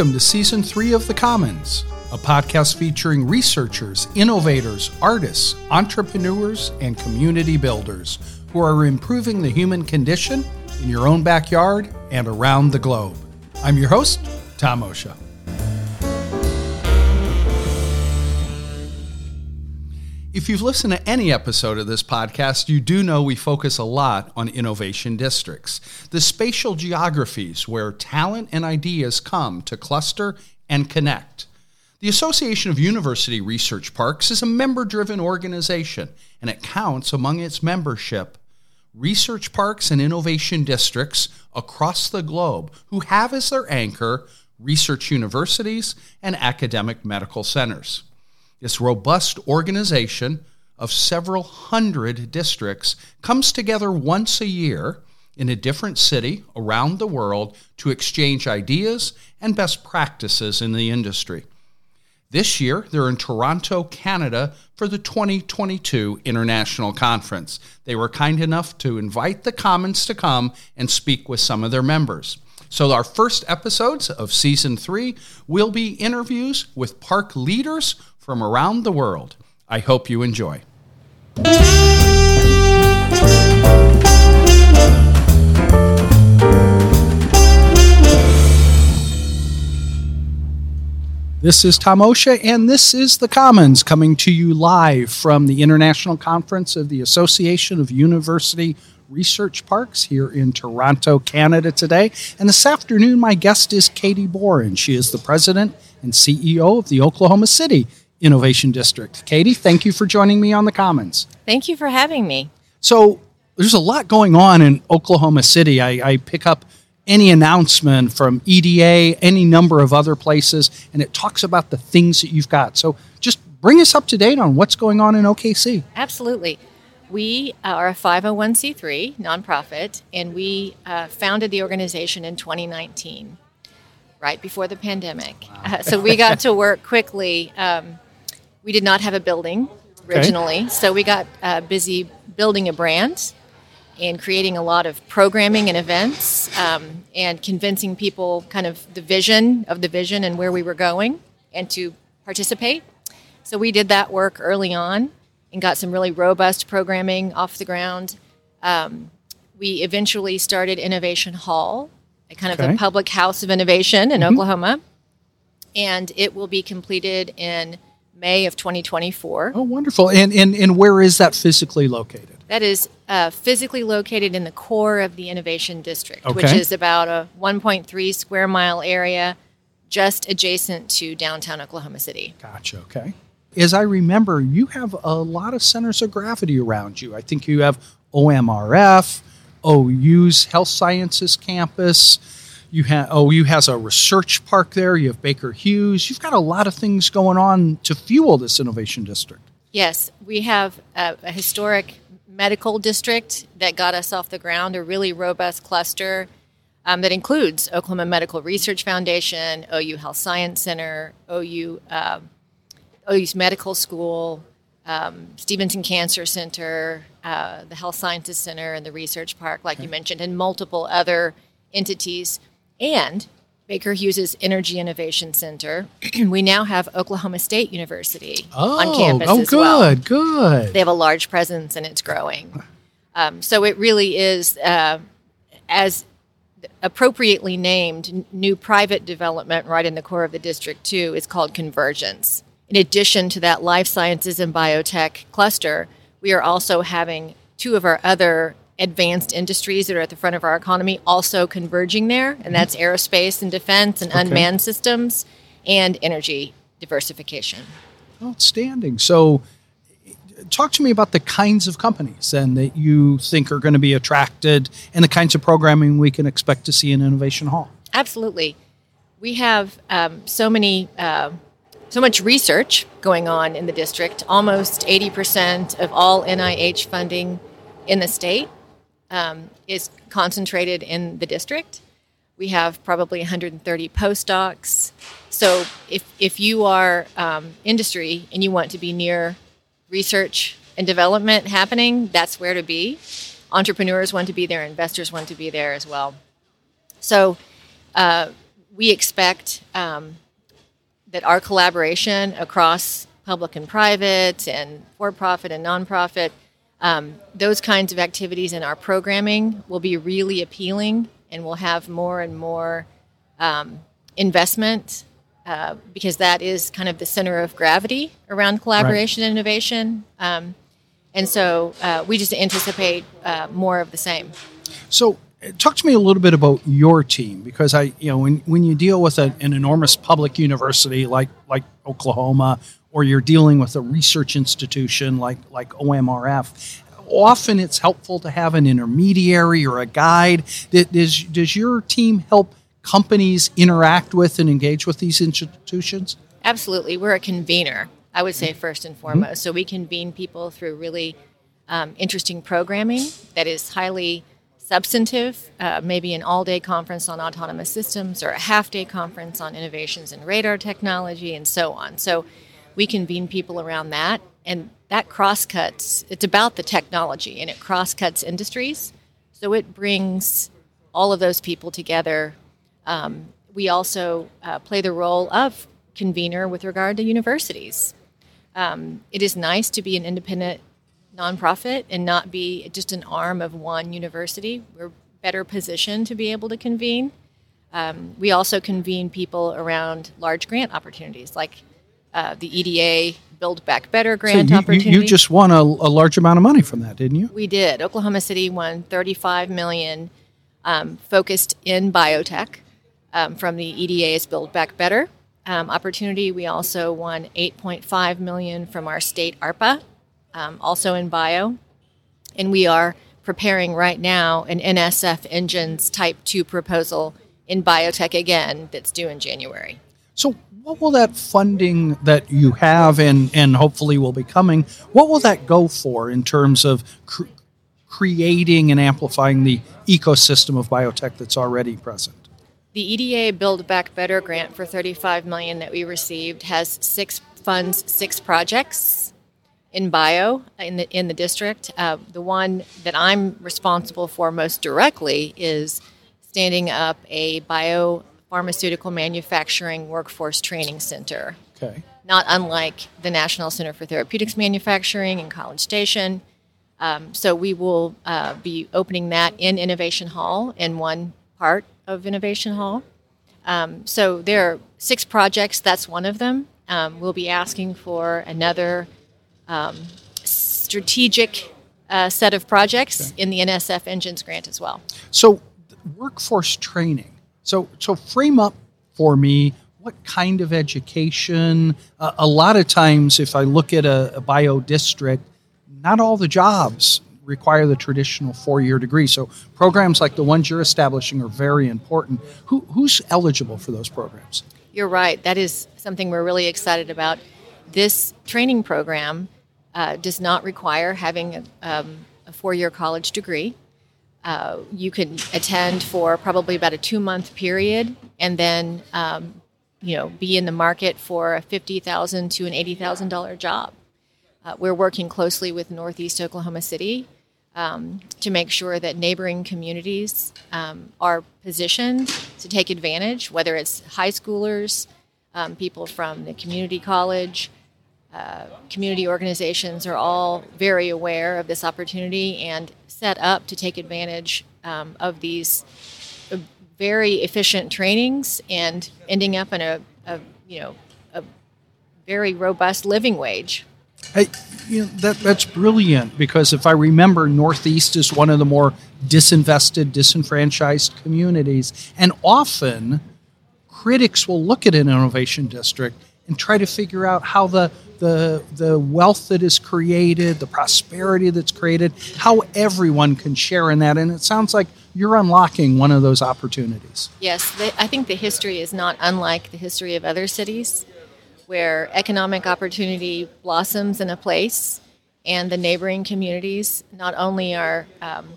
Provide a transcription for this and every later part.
Welcome to Season 3 of The Commons, a podcast featuring researchers, innovators, artists, entrepreneurs, and community builders who are improving the human condition in your own backyard and around the globe. I'm your host, Tom Osha. If you've listened to any episode of this podcast, you do know we focus a lot on innovation districts, the spatial geographies where talent and ideas come to cluster and connect. The Association of University Research Parks is a member driven organization, and it counts among its membership research parks and innovation districts across the globe who have as their anchor research universities and academic medical centers. This robust organization of several hundred districts comes together once a year in a different city around the world to exchange ideas and best practices in the industry. This year, they're in Toronto, Canada for the 2022 International Conference. They were kind enough to invite the Commons to come and speak with some of their members. So, our first episodes of season three will be interviews with park leaders from around the world. I hope you enjoy. This is Tom Osha, and this is The Commons coming to you live from the International Conference of the Association of University Research Parks here in Toronto, Canada today. And this afternoon, my guest is Katy Boren. She is the president and CEO of the Oklahoma City Innovation District. Katy, thank you for joining me on the Commons. Thank you for having me. So, there's a lot going on in Oklahoma City. I, I pick up any announcement from EDA, any number of other places, and it talks about the things that you've got. So, just bring us up to date on what's going on in OKC. Absolutely. We are a 501c3 nonprofit, and we uh, founded the organization in 2019, right before the pandemic. Wow. Uh, so we got to work quickly. Um, we did not have a building originally, okay. so we got uh, busy building a brand and creating a lot of programming and events um, and convincing people kind of the vision of the vision and where we were going and to participate. So we did that work early on and got some really robust programming off the ground. Um, we eventually started Innovation Hall, a kind of okay. the public house of innovation in mm-hmm. Oklahoma, and it will be completed in May of 2024. Oh, wonderful. And, and, and where is that physically located? That is uh, physically located in the core of the Innovation District, okay. which is about a 1.3 square mile area just adjacent to downtown Oklahoma City. Gotcha. Okay. As I remember, you have a lot of centers of gravity around you. I think you have OMRF, OU's Health Sciences Campus you have OU has a research park there. You have Baker Hughes. You've got a lot of things going on to fuel this innovation district. Yes, we have a, a historic medical district that got us off the ground. A really robust cluster um, that includes Oklahoma Medical Research Foundation, OU Health Science Center, OU uh, OU's Medical School, um, Stephenson Cancer Center, uh, the Health Sciences Center, and the Research Park, like okay. you mentioned, and multiple other entities and Baker Hughes's Energy Innovation Center. we now have Oklahoma State University oh, on campus oh, as good, well. good. They have a large presence and it's growing. Um, so it really is, uh, as appropriately named, new private development right in the core of the district too is called Convergence. In addition to that life sciences and biotech cluster, we are also having two of our other advanced industries that are at the front of our economy also converging there, and that's mm-hmm. aerospace and defense and okay. unmanned systems and energy diversification. Outstanding. So, talk to me about the kinds of companies then that you think are going to be attracted and the kinds of programming we can expect to see in Innovation Hall. Absolutely. We have um, so many. Uh, so much research going on in the district. Almost 80% of all NIH funding in the state um, is concentrated in the district. We have probably 130 postdocs. So if, if you are um, industry and you want to be near research and development happening, that's where to be. Entrepreneurs want to be there, investors want to be there as well. So uh, we expect um, that our collaboration across public and private and for profit and nonprofit, um, those kinds of activities in our programming will be really appealing and we'll have more and more um, investment uh, because that is kind of the center of gravity around collaboration right. and innovation. Um, and so uh, we just anticipate uh, more of the same. So, talk to me a little bit about your team because I, you know, when, when you deal with a, an enormous public university like like Oklahoma, or you're dealing with a research institution like like OMRF, often it's helpful to have an intermediary or a guide. Does does your team help companies interact with and engage with these institutions? Absolutely, we're a convener. I would say first and foremost. Mm-hmm. So we convene people through really um, interesting programming that is highly substantive, uh, maybe an all day conference on autonomous systems or a half day conference on innovations in radar technology and so on. So we convene people around that, and that cross cuts, it's about the technology and it cross cuts industries. So it brings all of those people together. Um, we also uh, play the role of convener with regard to universities. Um, it is nice to be an independent nonprofit and not be just an arm of one university. We're better positioned to be able to convene. Um, we also convene people around large grant opportunities like uh, the EDA Build Back Better grant so you, opportunity. You, just won a, a, large amount of money from that, didn't you? We did. Oklahoma City won 35 million um, focused in biotech um, from the EDA's Build Back Better um, opportunity. We also won 8.5 million from our state ARPA um, also in bio. And we are preparing right now an NSF Engines Type 2 proposal in biotech again that's due in January. So, what will that funding that you have and, and hopefully will be coming, what will that go for in terms of cr- creating and amplifying the ecosystem of biotech that's already present? The EDA Build Back Better grant for 35 million that we received has six funds, six projects in bio in the in the district. Uh, the one that I'm responsible for most directly is standing up a biopharmaceutical manufacturing workforce training center. Okay. Not unlike the National Center for Therapeutics Manufacturing in College Station. Um, so we will uh, be opening that in Innovation Hall in one part of Innovation Hall. Um, so there are six projects. That's one of them. Um, we'll be asking for another um, strategic uh, set of projects okay. in the NSF Engines grant as well. So, workforce training. So, so frame up for me what kind of education. Uh, a lot of times, if I look at a, a bio district, not all the jobs require the traditional four-year degree. So programs like the ones you're establishing are very important. Who, who's eligible for those programs? You're right. That is something we're really excited about. This training program uh, does not require having a, um, a four year college degree. Uh, you can attend for probably about a two month period and then um, you know be in the market for a 50000 to an $80000 job uh, we're working closely with northeast oklahoma city um, to make sure that neighboring communities um, are positioned to take advantage whether it's high schoolers um, people from the community college community organizations are all very aware of this opportunity and set up to take advantage um, of these uh, very efficient trainings and ending up in a, a, you know a very robust living wage. Hey, you know, that that's brilliant because if I remember, Northeast is one of the more disinvested, disenfranchised communities, and often critics will look at an innovation district and try to figure out how the the the wealth that is created, the prosperity that's created, how everyone can share in that. And it sounds like you're unlocking one of those opportunities. Yes, I think the history is not unlike the history of other cities, where economic opportunity blossoms in a place, and the neighboring communities not only are um,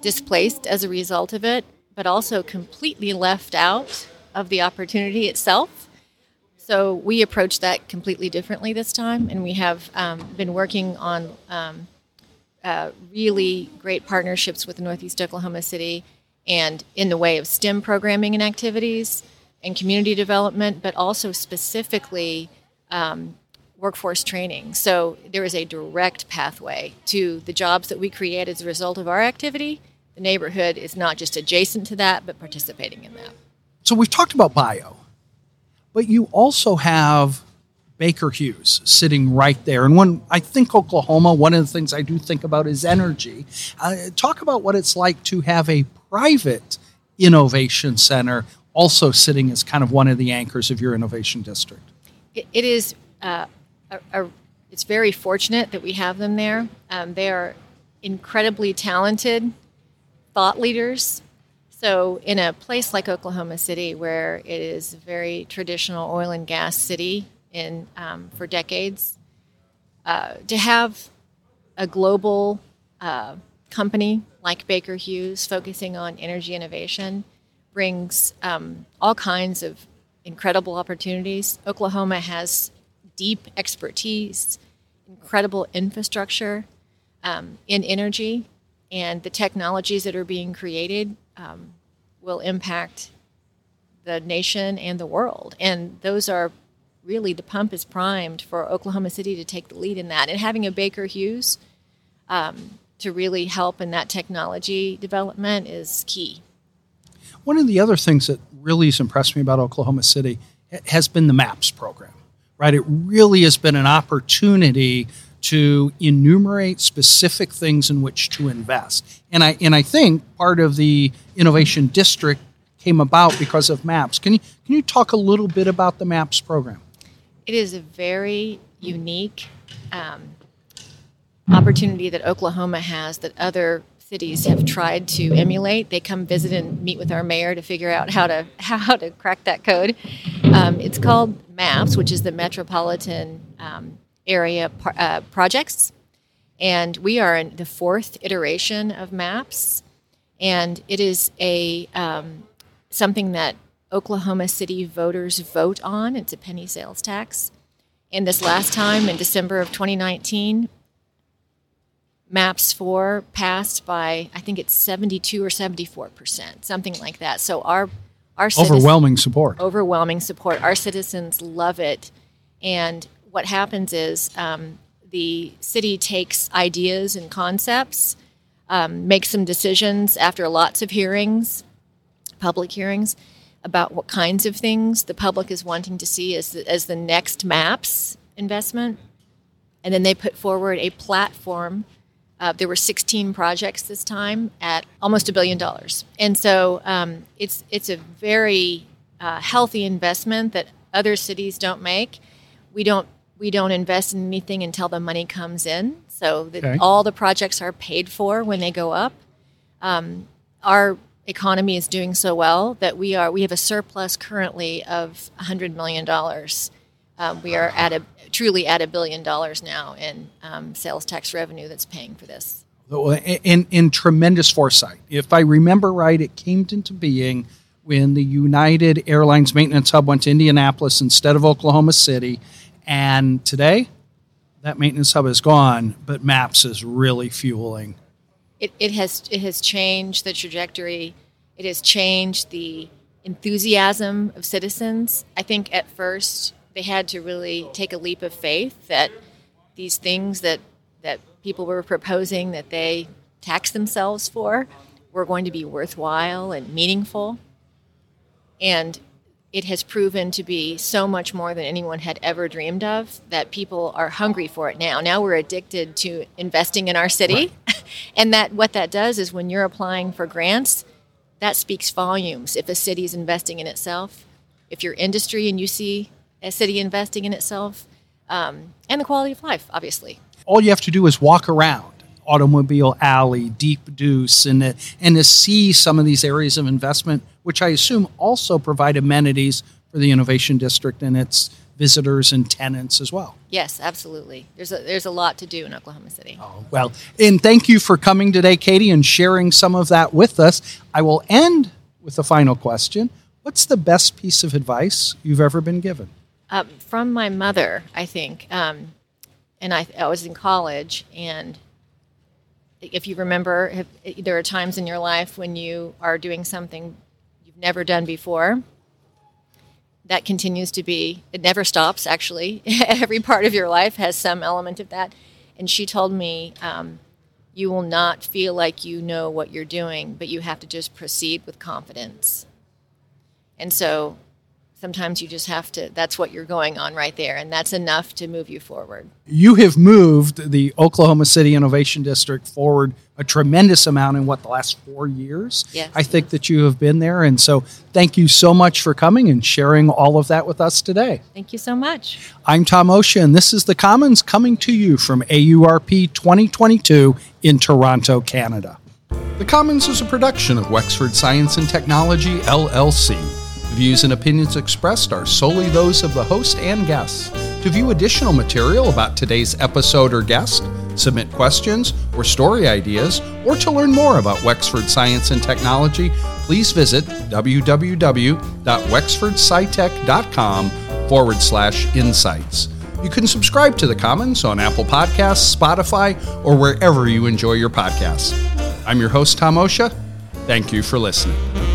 displaced as a result of it, but also completely left out of the opportunity itself. So we approach that completely differently this time, and we have um, been working on um, uh, really great partnerships with Northeast Oklahoma City and in the way of STEM programming and activities, and community development, but also specifically um, workforce training. So there is a direct pathway to the jobs that we create as a result of our activity. The neighborhood is not just adjacent to that, but participating in that. So we've talked about bio, but you also have Baker Hughes sitting right there. And when I think Oklahoma, one of the things I do think about is energy. Uh, talk about what it's like to have a private innovation center also sitting as kind of one of the anchors of your innovation district. it, it is. Uh, a, a, it's very fortunate that we have them there. Um, they are incredibly talented thought leaders. So, in a place like Oklahoma City, where it is a very traditional oil and gas city in um, for decades, uh, to have a global uh, company like Baker Hughes focusing on energy innovation brings um, all kinds of incredible opportunities. Oklahoma has deep expertise, incredible infrastructure um, in energy, and the technologies that are being created um, will impact the nation and the world. And those are really the pump is primed for Oklahoma City to take the lead in that. And having a Baker Hughes um, to really help in that technology development is key. One of the other things that really has impressed me about Oklahoma City has been the MAPS program, right? It really has been an opportunity to enumerate specific things in which to invest. And I and I think part of the innovation district came about because of MAPS. Can you can you talk a little bit about the MAPS program? It is a very unique um, opportunity that Oklahoma has that other cities have tried to emulate. They come visit and meet with our mayor to figure out how to how to crack that code. Um, it's called MAPS, which is the Metropolitan um, Area uh, Projects, and we are in the fourth iteration of MAPS, and it is a um, something that Oklahoma City voters vote on. It's a penny sales tax. And this last time in December of 2019, MAPS 4 passed by I think it's 72 or 74 percent, something like that. So our our overwhelming support. Overwhelming support. Our citizens love it, and what happens is um, the city takes ideas and concepts, um, makes some decisions after lots of hearings, public hearings, about what kinds of things the public is wanting to see as the, as the next MAPS investment, and then they put forward a platform. Uh, there were 16 projects this time at almost a billion dollars, and so um, it's it's a very uh, healthy investment that other cities don't make. We don't we don't invest in anything until the money comes in, so that okay. all the projects are paid for when they go up. Um, our economy is doing so well that we are we have a surplus currently of 100 million dollars. Um, we are at a truly at a billion dollars now in um, sales tax revenue that's paying for this. In, in tremendous foresight. If I remember right, it came into being when the United Airlines maintenance hub went to Indianapolis instead of Oklahoma City. And today, that maintenance hub is gone, but MAPS is really fueling. It, it, has, it has changed the trajectory, it has changed the enthusiasm of citizens. I think at first they had to really take a leap of faith that these things that that people were proposing that they tax themselves for were going to be worthwhile and meaningful. And it has proven to be so much more than anyone had ever dreamed of that people are hungry for it now. Now we're addicted to investing in our city. Right. and that what that does is when you're applying for grants, that speaks volumes if a city is investing in itself. If your industry and you see a city investing in itself, um, and the quality of life, obviously. All you have to do is walk around Automobile Alley, Deep Deuce, and, and to see some of these areas of investment, which I assume also provide amenities for the Innovation District and its visitors and tenants as well. Yes, absolutely. There's a, there's a lot to do in Oklahoma City. Oh, well, and thank you for coming today, Katy, and sharing some of that with us. I will end with a final question. What's the best piece of advice you've ever been given? Uh, from my mother, I think. Um, and I, I, was in college, and if you remember, if, there are times in your life when you are doing something you've never done before, that continues to be, it never stops actually. Every part of your life has some element of that. And she told me, um, you will not feel like you know what you're doing, but you have to just proceed with confidence. And so sometimes you just have to that's what you're going on right there and that's enough to move you forward. You have moved the oklahoma city innovation district forward a tremendous amount in what the last four years? Yes. i think that you have been there and so thank you so much for coming and sharing all of that with us today. Thank you so much. I'm tom osha and this is the commons coming to you from aurp 2022 in toronto canada. The commons is a production of wexford science and technology llc Views and opinions expressed are solely those of the host and guests. To view additional material about today's episode or guest, submit questions or story ideas, or to learn more about Wexford Science and Technology, please visit www.wexfordscitech.com forward slash insights. You can subscribe to the Commons on Apple Podcasts, Spotify, or wherever you enjoy your podcasts. I'm your host, Tom Osha. Thank you for listening.